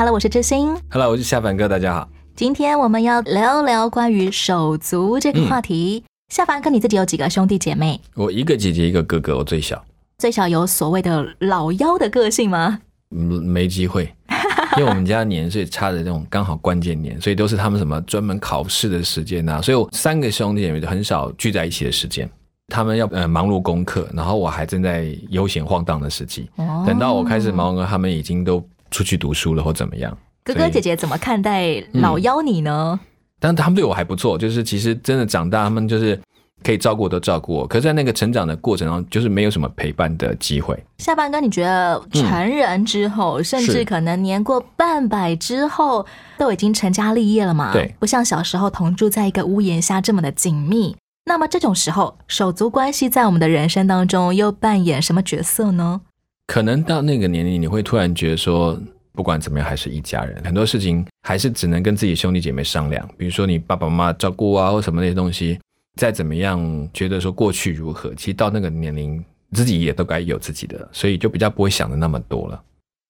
Hello，我是知心。Hello，我是夏凡哥，大家好。今天我们要聊聊关于手足这个话题。夏凡哥，你自己有几个兄弟姐妹？我一个姐姐，一个哥哥，我最小，最小有所谓的老幺的个性吗？嗯，没机会，因为我们家年岁差的那种刚好关键年，所以都是他们什么专门考试的时间呐、所以我三个兄弟姐妹就很少聚在一起的时间。他们要呃忙碌功课，然后我还正在悠闲晃荡的时期。哦等到我开始忙了，他们已经都出去读书了或怎么样。哥哥姐姐怎么看待老幺你呢？但他们对我还不错，就是其实真的长大，他们就是可以照顾我，都照顾我。可是，在那个成长的过程中，就是没有什么陪伴的机会。下半哥，你觉得成人之后，甚至可能年过半百之后，都已经成家立业了嘛？对不像小时候同住在一个屋檐下这么的紧密。那么这种时候，手足关系在我们的人生当中又扮演什么角色呢？可能到那个年龄，你会突然觉得说，不管怎么样，还是一家人。很多事情还是只能跟自己兄弟姐妹商量。比如说你爸爸妈妈照顾啊，或什么那些东西，再怎么样觉得说过去如何，其实到那个年龄，自己也都该有自己的，所以就比较不会想的那么多了。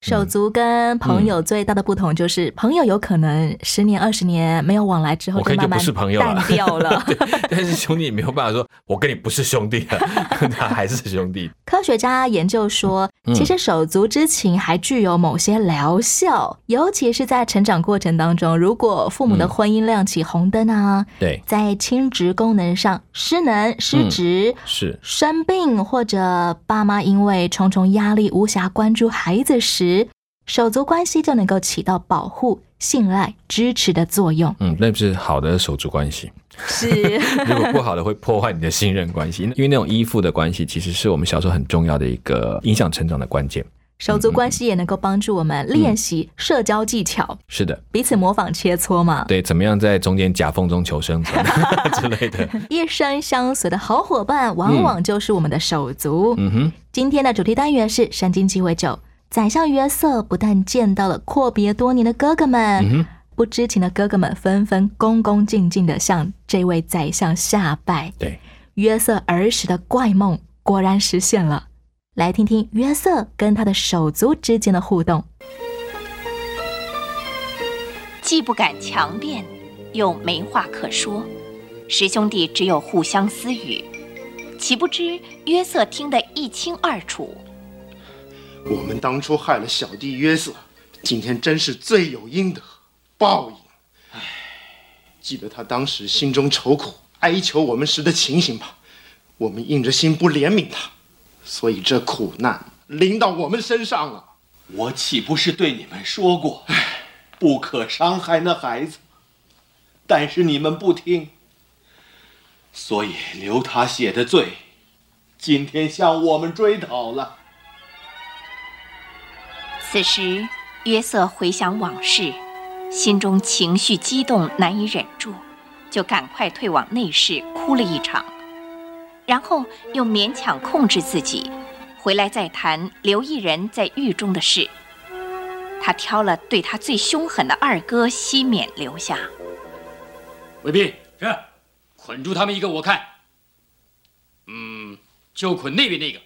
手足跟朋友最大的不同就是，朋友有可能十年、二十年没有往来之后，就不慢慢淡掉了。对，但是兄弟也没有办法说，我跟你不是兄弟了，他还是兄弟。科学家研究说，嗯其实手足之情还具有某些疗效，尤其是在成长过程当中，如果父母的嗯婚姻亮起红灯啊，对，在亲职功能上失能、失职。是生病或者爸妈因为重重压力无暇关注孩子时，手足关系就能够起到保护、信赖、支持的作用。嗯，那是好的手足关系。是，如果不好的，会破坏你的信任关系，因为那种依附的关系，其实是我们小时候很重要的一个影响成长的关键。手足关系也能够帮助我们练习社交技巧，是的，彼此模仿切磋嘛。对，怎么样在中间夹缝中求生存 之类的。一生相随的好伙伴，往往就是我们的手足。嗯哼，今天的主题单元是圣经鸡尾酒。宰相约瑟不但见到了阔别多年的哥哥们，嗯哼，不知情的哥哥们纷纷恭恭敬敬的向这位宰相下拜。对，约瑟儿时的怪梦果然实现了。来听听约瑟跟他的手足之间的互动。既不敢强辩，又没话可说，十兄弟只有互相私语。岂不知约瑟听得一清二楚。我们当初害了小弟约瑟，今天真是罪有应得，报应。唉，记得他当时心中愁苦，哀求我们时的情形吧。我们硬着心不怜悯他，所以这苦难临到我们身上了。我岂不是对你们说过，不可伤害那孩子？但是你们不听，所以留他写的罪，今天向我们追讨了。此时，约瑟回想往事，心中情绪激动，难以忍住，就赶快退往内室哭了一场，然后又勉强控制自己，回来再谈刘一人在狱中的事。他挑了对他最凶狠的二哥西缅留下。卫兵是，捆住他们一个，我看。嗯，就捆那边那个，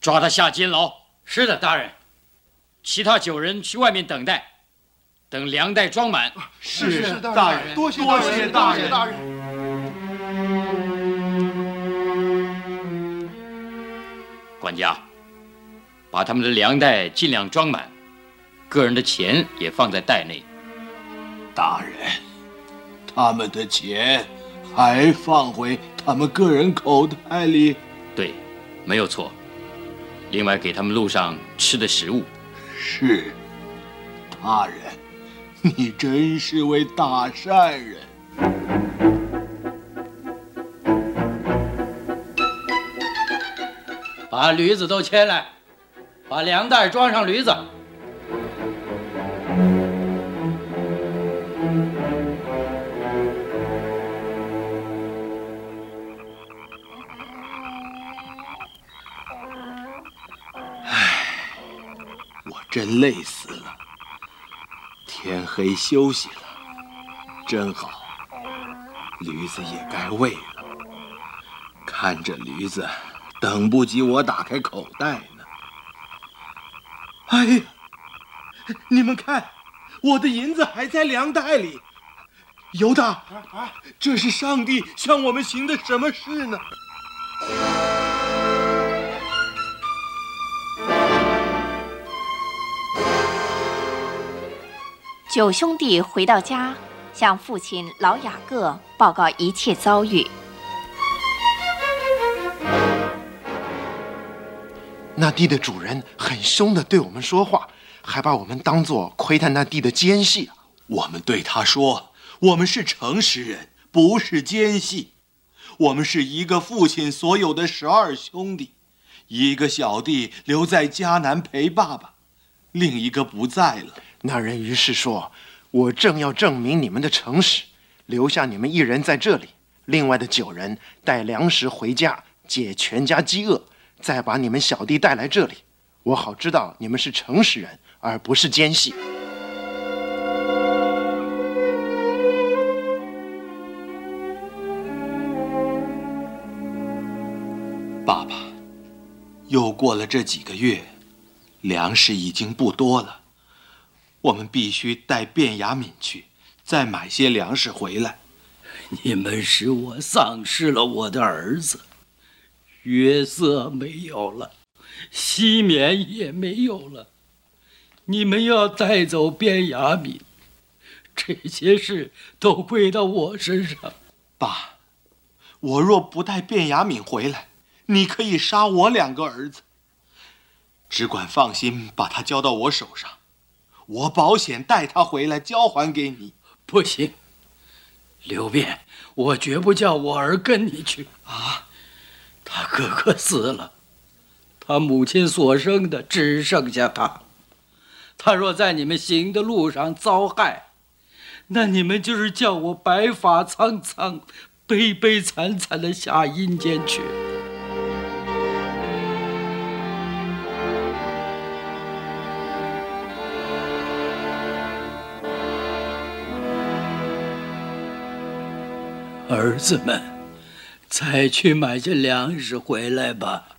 抓他下监牢。是的，大人。其他九人去外面等待，等粮袋装满。是是，大人多谢多谢大人大人。管家，把他们的粮袋尽量装满，个人的钱也放在袋内。大人，他们的钱还放回他们个人口袋里。对，没有错。另外给他们路上吃的食物。是，大人，你真是位大善人，把驴子都牵来，把粮袋装上驴子。唉，我真累死。天黑休息了，真好。驴子也该喂了。看着驴子，等不及我打开口袋呢。哎呀，你们看，我的银子还在粮袋里。犹大，这是上帝向我们行的什么事呢？九兄弟回到家，向父亲老雅各报告一切遭遇。那地的主人很凶的对我们说话，还把我们当作窥探那地的奸细。我们对他说：“我们是诚实人，不是奸细。我们是一个父亲所有的十二兄弟，一个小弟留在迦南陪爸爸，另一个不在了。”那人于是说：“我正要证明你们的诚实，留下你们一人在这里，另外的九人带粮食回家，解全家饥饿，再把你们小弟带来这里，我好知道你们是诚实人，而不是奸细。”爸爸，又过了这几个月，粮食已经不多了。我们必须带卞雅敏去，再买些粮食回来。你们使我丧失了我的儿子，约瑟没有了，西缅也没有了。你们要带走卞雅敏，这些事都归到我身上。爸，我若不带卞雅敏回来，你可以杀我两个儿子。只管放心，把他交到我手上。我保险带他回来交还给你。不行，刘辩，我绝不叫我儿跟你去啊！他哥哥死了，他母亲所生的只剩下他。他若在你们行的路上遭害，那你们就是叫我白发苍苍、悲悲惨惨的下阴间去。儿子们，再去买些粮食回来吧。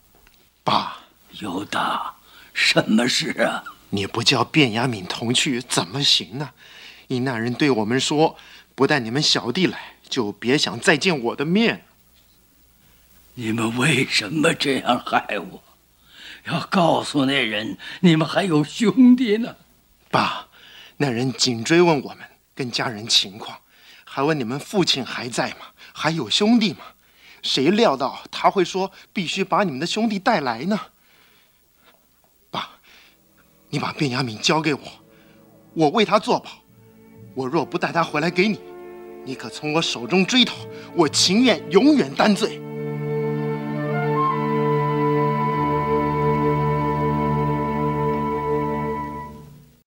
爸，犹大，什么事啊？你不叫卞雅敏同去怎么行呢？因那人对我们说，不带你们小弟来，就别想再见我的面。你们为什么这样害我？要告诉那人，你们还有兄弟呢。爸，那人紧追问我们跟家人情况。还问你们父亲还在吗？还有兄弟吗？谁料到他会说必须把你们的兄弟带来呢？爸，你把卞雅敏交给我，我为他作保。我若不带他回来给你，你可从我手中追讨，我情愿永远担罪。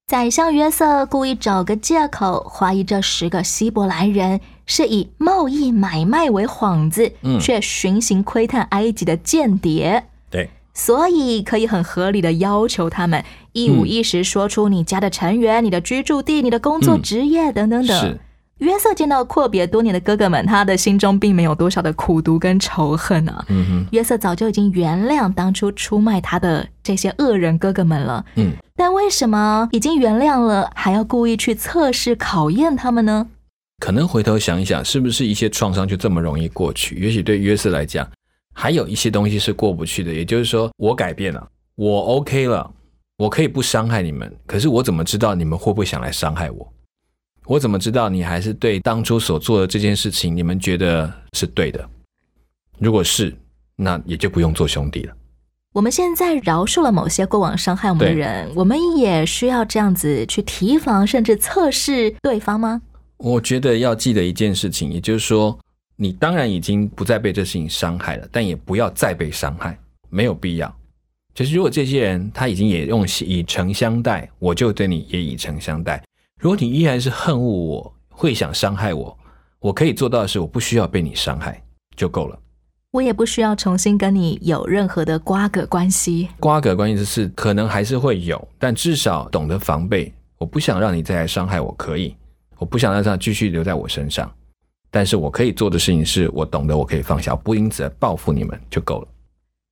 宰相约瑟故意找个借口，怀疑这十个希伯来人是以贸易买卖为幌子，嗯却巡行窥探埃及的间谍，对，所以可以很合理的要求他们一五一十说出你家的成员、你的居住地、你的工作职业等等等。是约瑟见到阔别多年的哥哥们，他的心中并没有多少的苦毒跟仇恨啊。嗯哼，约瑟早就已经原谅当初出卖他的这些恶人哥哥们了。嗯，但为什么已经原谅了，还要故意去测试考验他们呢？可能回头想一想，是不是一些创伤就这么容易过去？也许对约瑟来讲，还有一些东西是过不去的。也就是说，我改变了，我 OK 了，我可以不伤害你们，可是我怎么知道你们会不会想来伤害我？我怎么知道你还是对当初所做的这件事情，你们觉得是对的？如果是，那也就不用做兄弟了。我们现在饶恕了某些过往伤害我们的人，我们也需要这样子去提防，甚至测试对方吗？我觉得要记得一件事情，也就是说，你当然已经不再被这事情伤害了，但也不要再被伤害，没有必要。就是如果这些人他已经也用以诚相待，我就对你也以诚相待。如果你依然是恨恶我，会想伤害我，我可以做到的是，我不需要被你伤害就够了。我也不需要重新跟你有任何的瓜葛关系。瓜葛关系是可能还是会有，但至少懂得防备。我不想让你再来伤害我，可以。我不想让它继续留在我身上，但是我可以做的事情是我懂得，我可以放下，不因此而报复你们就够了。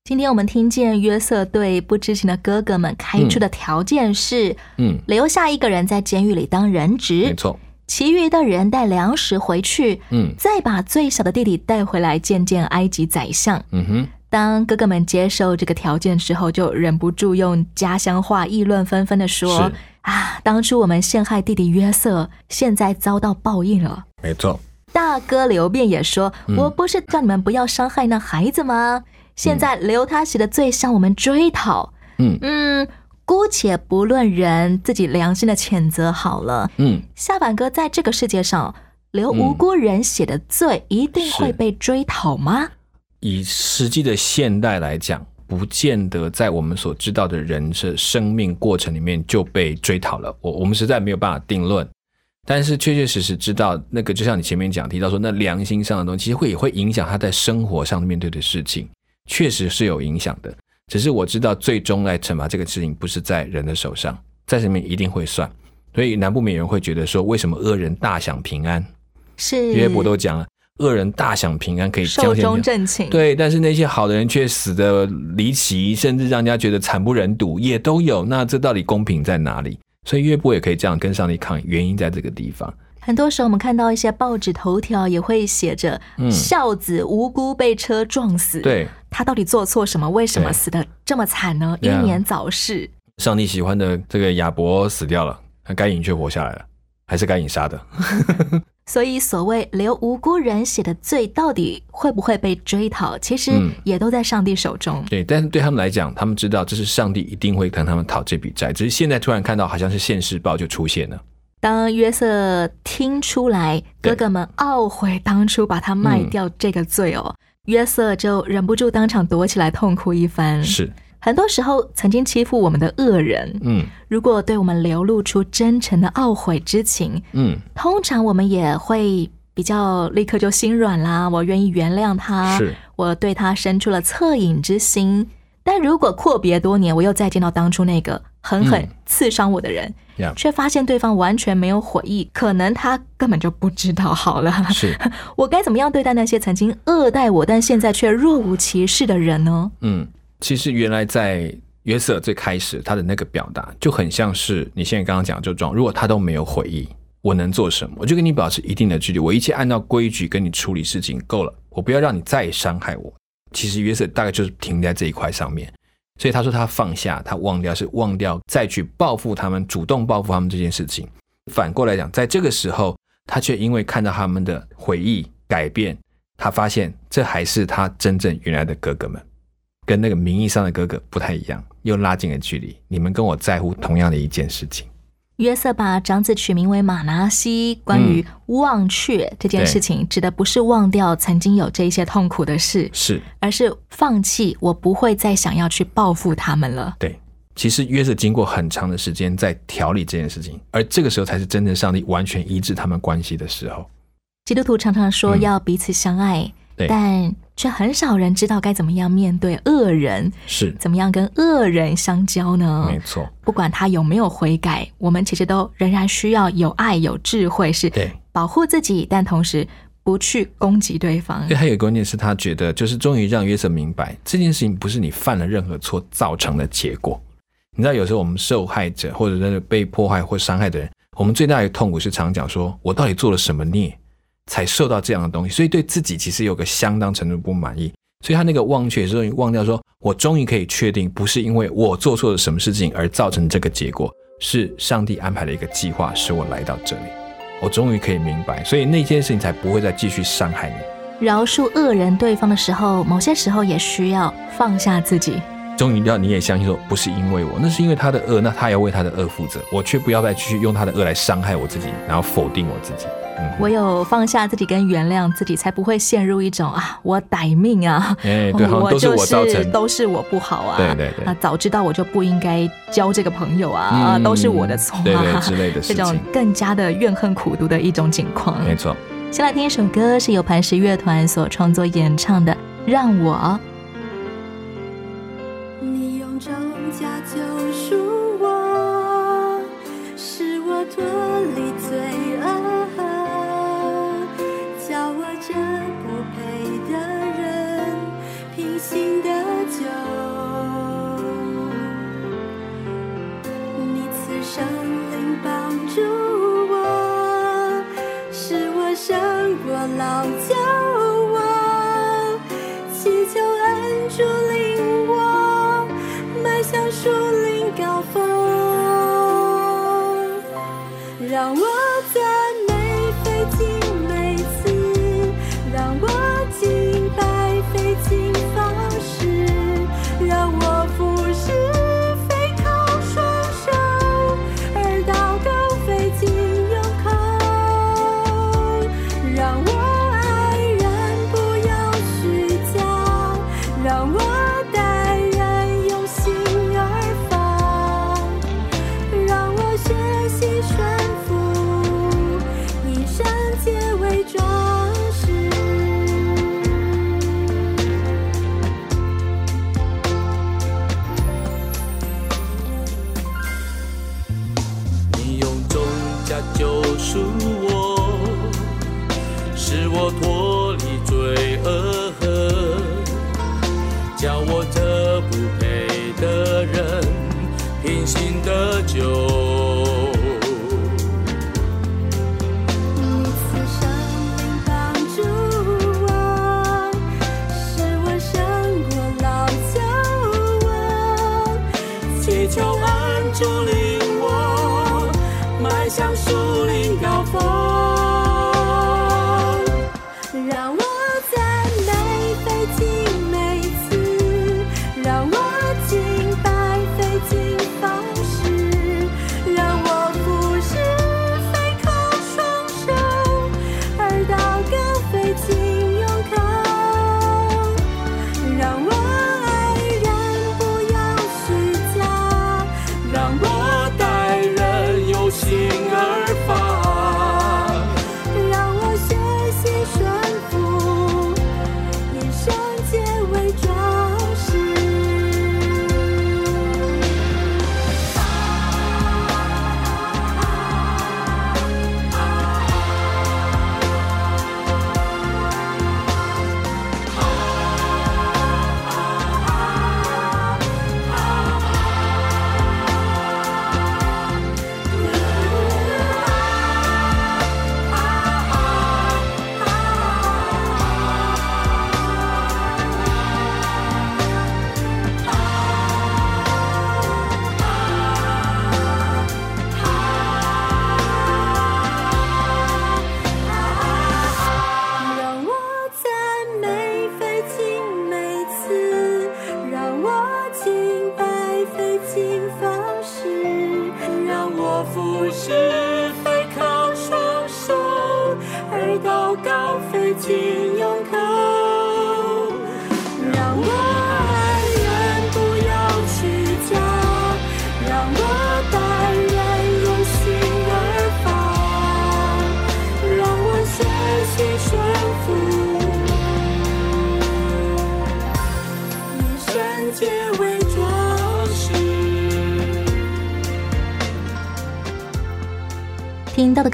今天我们听见约瑟对不知情的哥哥们开出的条件是：嗯，留下一个人在监狱里当人质没，错，其余的人带粮食回去，嗯再把最小的弟弟带回来见见埃及宰相。嗯哼，当哥哥们接受这个条件之后，就忍不住用家乡话议论纷纷的说是：“啊，当初我们陷害弟弟约瑟，现在遭到报应了。”没错，大哥刘辩也说：“嗯我不是叫你们不要伤害那孩子吗？现在留他写的罪向我们追讨。嗯嗯，姑且不论人自己良心的谴责好了。嗯，下板哥在这个世界上留无辜人写的罪，一定会被追讨吗？以实际的现代来讲，不见得在我们所知道的人的生命过程里面就被追讨了。我我们实在没有办法定论，但是确确实实知道那个，就像你前面讲提到说，那良心上的东西，其实会也会影响他在生活上面对的事情，确实是有影响的。只是我知道，最终来惩罚这个事情不是在人的手上，在上面一定会算。所以难不免有人会觉得说，为什么恶人大享平安？是约伯都讲了，恶人大享平安可以寿终正寝。，对，但是那些好的人却死的离奇，甚至让人家觉得惨不忍睹，也都有。那这到底公平在哪里？所以约伯也可以这样跟上帝抗议，原因在这个地方。很多时候我们看到一些报纸头条也会写着“嗯孝子无辜被车撞死”，对，他到底做错什么？为什么死的这么惨呢？英年早逝。上帝喜欢的这个亚伯死掉了，那该隐却活下来了，还是该隐杀的？所以，所谓留无辜人写的罪，到底会不会被追讨，其实嗯也都在上帝手中。对，但是对他们来讲，他们知道这是上帝一定会跟他们讨这笔债，只是现在突然看到好像是现世报就出现了。当约瑟听出来哥哥们懊悔当初把他卖掉这个罪哦，约瑟就忍不住当场躲起来痛哭一番。是，很多时候，曾经欺负我们的恶人，嗯。如果对我们流露出真诚的懊悔之情，嗯，通常我们也会比较立刻就心软啦，我愿意原谅他，是。我对他生出了恻隐之心。但如果阔别多年，我又再见到当初那个狠狠嗯。刺伤我的人，呀却发现对方完全没有悔意，可能他根本就不知道。好了，是，我该怎么样对待那些曾经恶待我，但现在却若无其事的人呢？嗯，其实原来在约瑟最开始他的那个表达，就很像是你现在刚刚讲的这种，如果他都没有回忆，我能做什么？我就跟你保持一定的距离，我一切按照规矩跟你处理事情够了，我不要让你再伤害我。其实约瑟大概就是停在这一块上面，所以他说他放下，他忘掉是忘掉再去报复他们，主动报复他们这件事情。反过来讲，在这个时候，他却因为看到他们的回忆改变，他发现这还是他真正原来的哥哥们。跟那个名义上的哥哥不太一样，又拉近了距离。你们跟我在乎同样的一件事情，约瑟把长子取名为马拿西。关于忘却这件事情，指的不是忘掉曾经有这一些痛苦的事，是而是放弃，我不会再想要去报复他们了。对。其实约瑟经过很长的时间在调理这件事情，而这个时候才是真正上帝完全医治他们关系的时候。基督徒常常说嗯要彼此相爱，对但却很少人知道该怎么样面对恶人，是，怎么样跟恶人相交呢？没错，不管他有没有悔改，我们其实都仍然需要有爱、有智慧，是对。保护自己，但同时不去攻击对方对，。还有一个关键是他觉得，就是终于让约瑟明白这件事情不是你犯了任何错造成的结果。你知道，有时候我们受害者或者是被迫害或伤害的人，我们最大的痛苦是常讲说，我到底做了什么孽，才受到这样的东西，所以对自己其实有个相当程度不满意。所以他那个忘却，终于忘掉说，我终于可以确定，不是因为我做错了什么事情而造成这个结果，是上帝安排了一个计划，使我来到这里。我终于可以明白，所以那件事情才不会再继续伤害你。饶恕恶人对方的时候，某些时候也需要放下自己。终于让你也相信说，不是因为我，那是因为他的恶，那他要为他的恶负责，我却不要再继续用他的恶来伤害我自己，然后否定我自己。嗯，唯有放下自己跟原谅自己，才不会陷入一种啊，我歹命啊，哎，对，都是我造成，都是我不好啊，对对对啊，早知道我就不应该交这个朋友啊，啊，嗯都是我的错啊，对对之类的 这种，更加的怨恨苦毒的一种情况。没错。先来听一首歌，是由磐石乐团所创作演唱的《让我。过老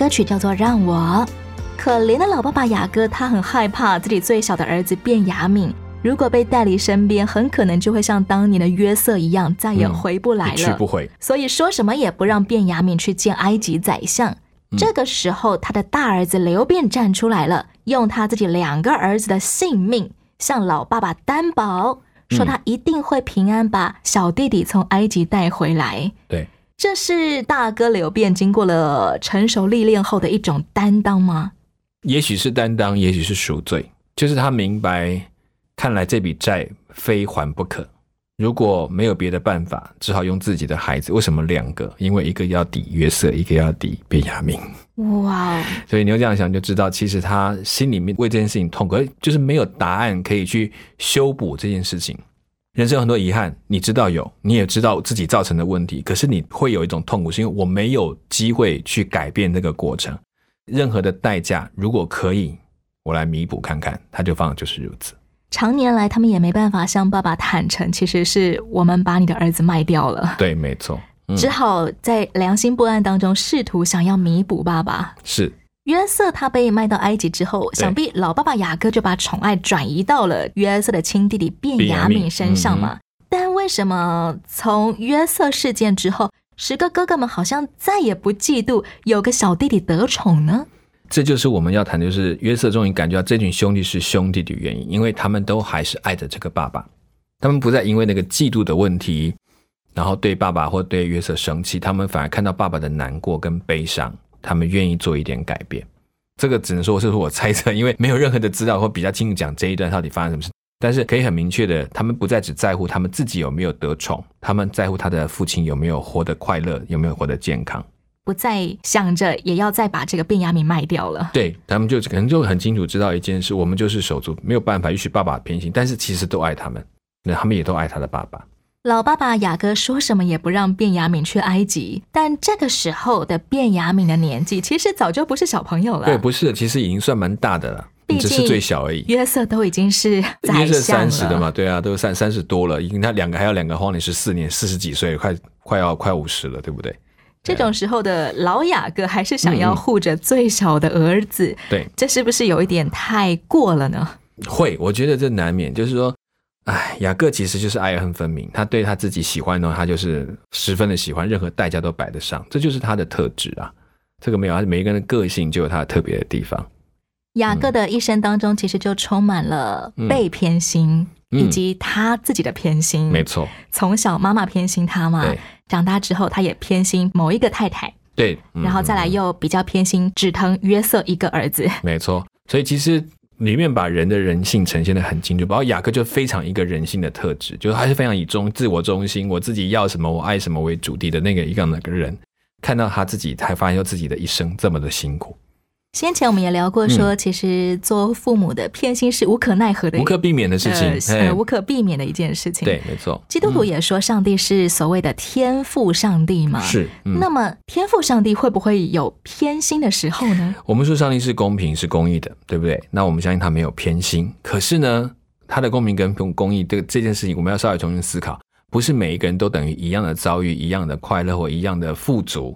歌曲叫做《让我》。可怜的老爸爸雅各，他很害怕自己最小的儿子卞雅敏，如果被带离身边，很可能就会像当年的约瑟一样，再也回不来了。一去不回。所以说什么也不让卞雅敏去见埃及宰相。这个时候，他的大儿子刘辩站出来了，用他自己两个儿子的性命向老爸爸担保，说他一定会平安把小弟弟从埃及带回来。对，这是大哥刘辩经过了成熟历练后的一种担当吗？也许是担当，也许是赎罪，就是他明白，看来这笔债非还不可。如果没有别的办法，只好用自己的孩子。为什么两个？因为一个要抵约瑟，一个要抵便雅明。哇哦！所以你要这样想，就知道其实他心里面为这件事情痛，可是就是没有答案可以去修补这件事情。人生有很多遗憾，你知道有，你也知道自己造成的问题，可是你会有一种痛苦，是因为我没有机会去改变这个过程。任何的代价，如果可以，我来弥补看看，他就放的就是如此。常年来他们也没办法向爸爸坦诚，其实是我们把你的儿子卖掉了，对，没错，嗯，只好在良心不安当中试图想要弥补爸爸。是约瑟他被卖到埃及之后，想必老爸爸雅各就把宠爱转移到了约瑟的亲弟弟便雅敏身上嗯嘛。但为什么从约瑟事件之后，十个哥哥们好像再也不嫉妒有个小弟弟得宠呢？这就是我们要谈的，就是约瑟终于感觉到这群兄弟是兄弟的原因，因为他们都还是爱着这个爸爸，他们不再因为那个嫉妒的问题，然后对爸爸或对约瑟生气，他们反而看到爸爸的难过跟悲伤，他们愿意做一点改变。这个只能说是我猜测，因为没有任何的资料或比较清楚讲这一段到底发生什么事。但是可以很明确的，他们不再只在乎他们自己有没有得宠，他们在乎他的父亲有没有活得快乐，有没有活得健康。不再想着也要再把这个便雅悯卖掉了。对他们就可能就很清楚知道一件事，我们就是手足，没有办法，允许爸爸偏心，但是其实都爱他们，那他们也都爱他的爸爸。老爸爸雅各说什么也不让卞雅敏去埃及，但这个时候的卞雅敏的年纪其实早就不是小朋友了。对，不是，其实已经算蛮大的了，毕你只是最小而已。约瑟都已经是宰约瑟三十的嘛，对啊，都三三十多了，已经他两个还有两个荒年十四年，四十几岁，快快要快五十了，对不对？这种时候的老雅各还是想要嗯护着最小的儿子，对，这是不是有一点太过了呢？会，我觉得这难免，就是说，哎，雅各其实就是爱恨分明，他对他自己喜欢的他就是十分的喜欢，任何代价都摆得上，这就是他的特质啊。这个没有，他每一个人的个性就有他的特别的地方。雅各的一生当中，其实就充满了被偏心，嗯以及他自己的偏心。没错，从小妈妈偏心他嘛对，长大之后他也偏心某一个太太，对，嗯然后再来又比较偏心只疼约瑟一个儿子。没错，所以其实里面把人的人性呈现的很清楚，包括雅各就非常一个人性的特质，就是他是非常以中自我中心，我自己要什么，我爱什么为主题的那个一个那个人。看到他自己，才发现自己的一生这么的辛苦，先前我们也聊过说，其实做父母的偏心是无可奈何的，嗯无可避免的事情。呃嘿呃无可避免的一件事情。对，没错，基督徒也说上帝是所谓的天赋上帝嘛，是。嗯那么天赋上帝会不会有偏心的时候呢？我们说上帝是公平、是公义的，对不对？那我们相信他没有偏心。可是呢，他的公平跟公义这个这件事情，我们要稍微重新思考，不是每一个人都等于一样的遭遇、一样的快乐或一样的富足。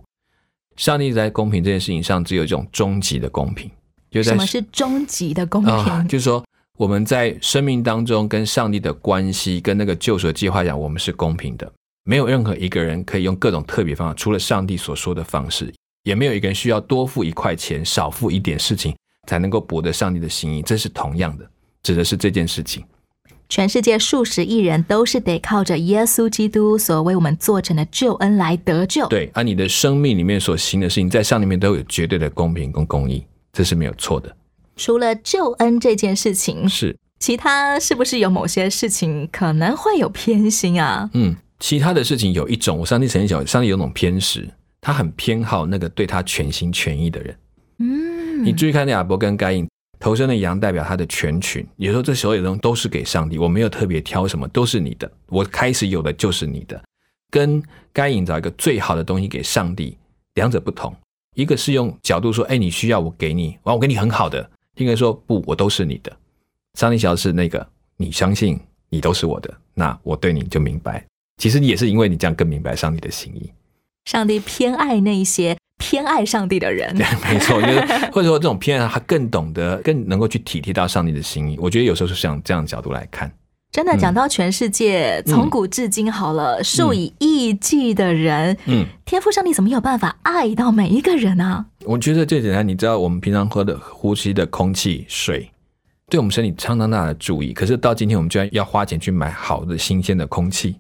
上帝在公平这件事情上，只有一种终极的公平，就在什么是终极的公平？啊，就是说我们在生命当中跟上帝的关系，跟那个救赎的计划讲，我们是公平的，没有任何一个人可以用各种特别方法，除了上帝所说的方式，也没有一个人需要多付一块钱，少付一点事情才能够博得上帝的心意，这是同样的，指的是这件事情。全世界数十亿人都是得靠着耶稣基督所为我们做成的救恩来得救。对，而你的生命里面所行的事情，在上帝里面都有绝对的公平跟公义，这是没有错的。除了救恩这件事情，是，其他是不是有某些事情可能会有偏心啊？嗯，其他的事情有一种，我上帝曾经讲，上帝有种偏食，他很偏好那个对他全心全意的人。嗯，你注意看亚伯跟该隐头生的羊代表他的全群，也说这所有的东西都是给上帝，我没有特别挑什么，都是你的，我开始有的就是你的。跟该隐找一个最好的东西给上帝，两者不同，一个是用角度说，哎，你需要我给你，完我给你很好的；，应该说不，我都是你的。上帝想要是那个，你相信你都是我的，那我对你就明白。其实也是因为你这样更明白上帝的心意。上帝偏爱那些偏爱上帝的人。对，没错，就是或者说这种偏爱，他更懂得、更能够去体贴到上帝的心意。我觉得有时候是像这样的角度来看，真的讲到全世界，嗯从古至今好了，数以亿计的人，嗯，天赋上帝怎么有办法爱到每一个人啊？我觉得最简单，你知道我们平常喝的、呼吸的空气、水，对我们身体相当大的注意。可是到今天，我们居然要花钱去买好的、新鲜的空气，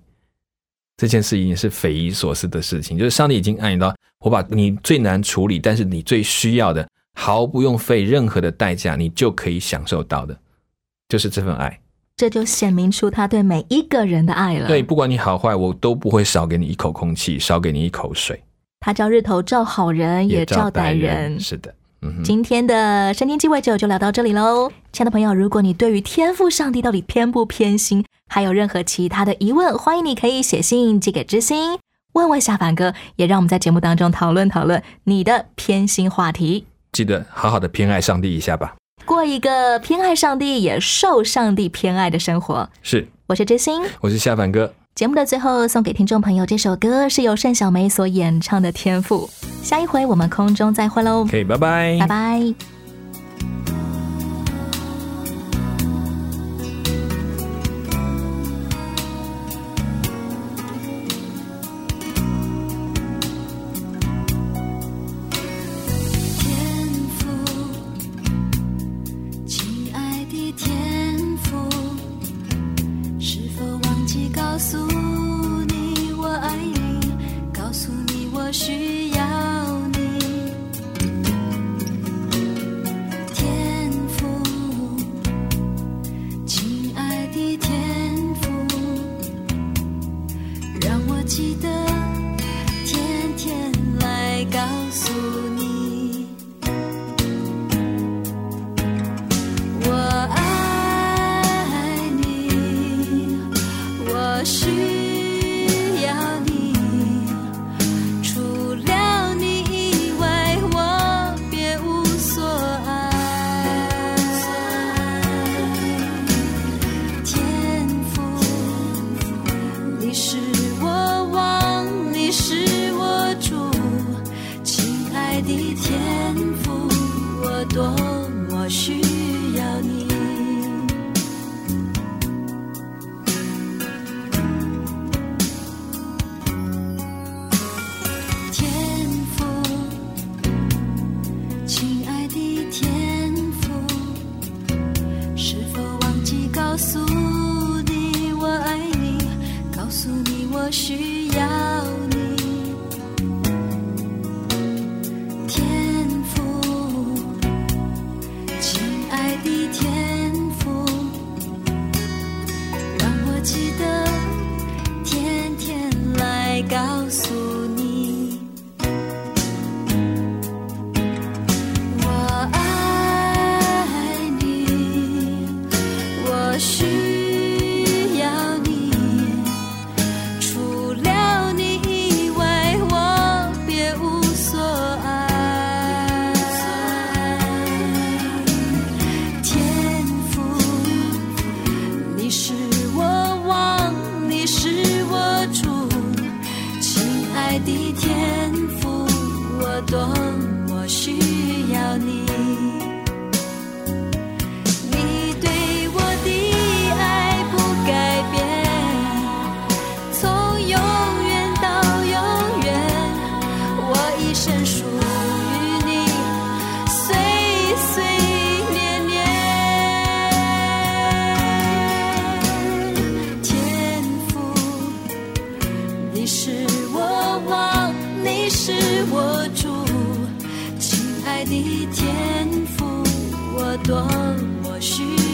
这件事情是匪夷所思的事情。就是上帝已经爱你到，我把你最难处理，但是你最需要的，毫不用费任何的代价，你就可以享受到的，就是这份爱。这就显明出他对每一个人的爱了。对，，不管你好坏，我都不会少给你一口空气，少给你一口水，他叫日头照好人，也照歹人。是的，今天的身天机位就就聊到这里喽，亲爱的朋友，如果你对于天赋上帝到底偏不偏心，还有任何其他的疑问，欢迎你可以写信寄给知心，问问下凡哥，也让我们在节目当中讨论讨论你的偏心话题。记得好好的偏爱上帝一下吧，过一个偏爱上帝也受上帝偏爱的生活。是，我是知心，我是下凡哥。节目的最后，送给听众朋友这首歌，是由单小梅所演唱的《天赋》。下一回我们空中再会喽！OK，拜拜，拜拜。告诉你天赋，我多么需要。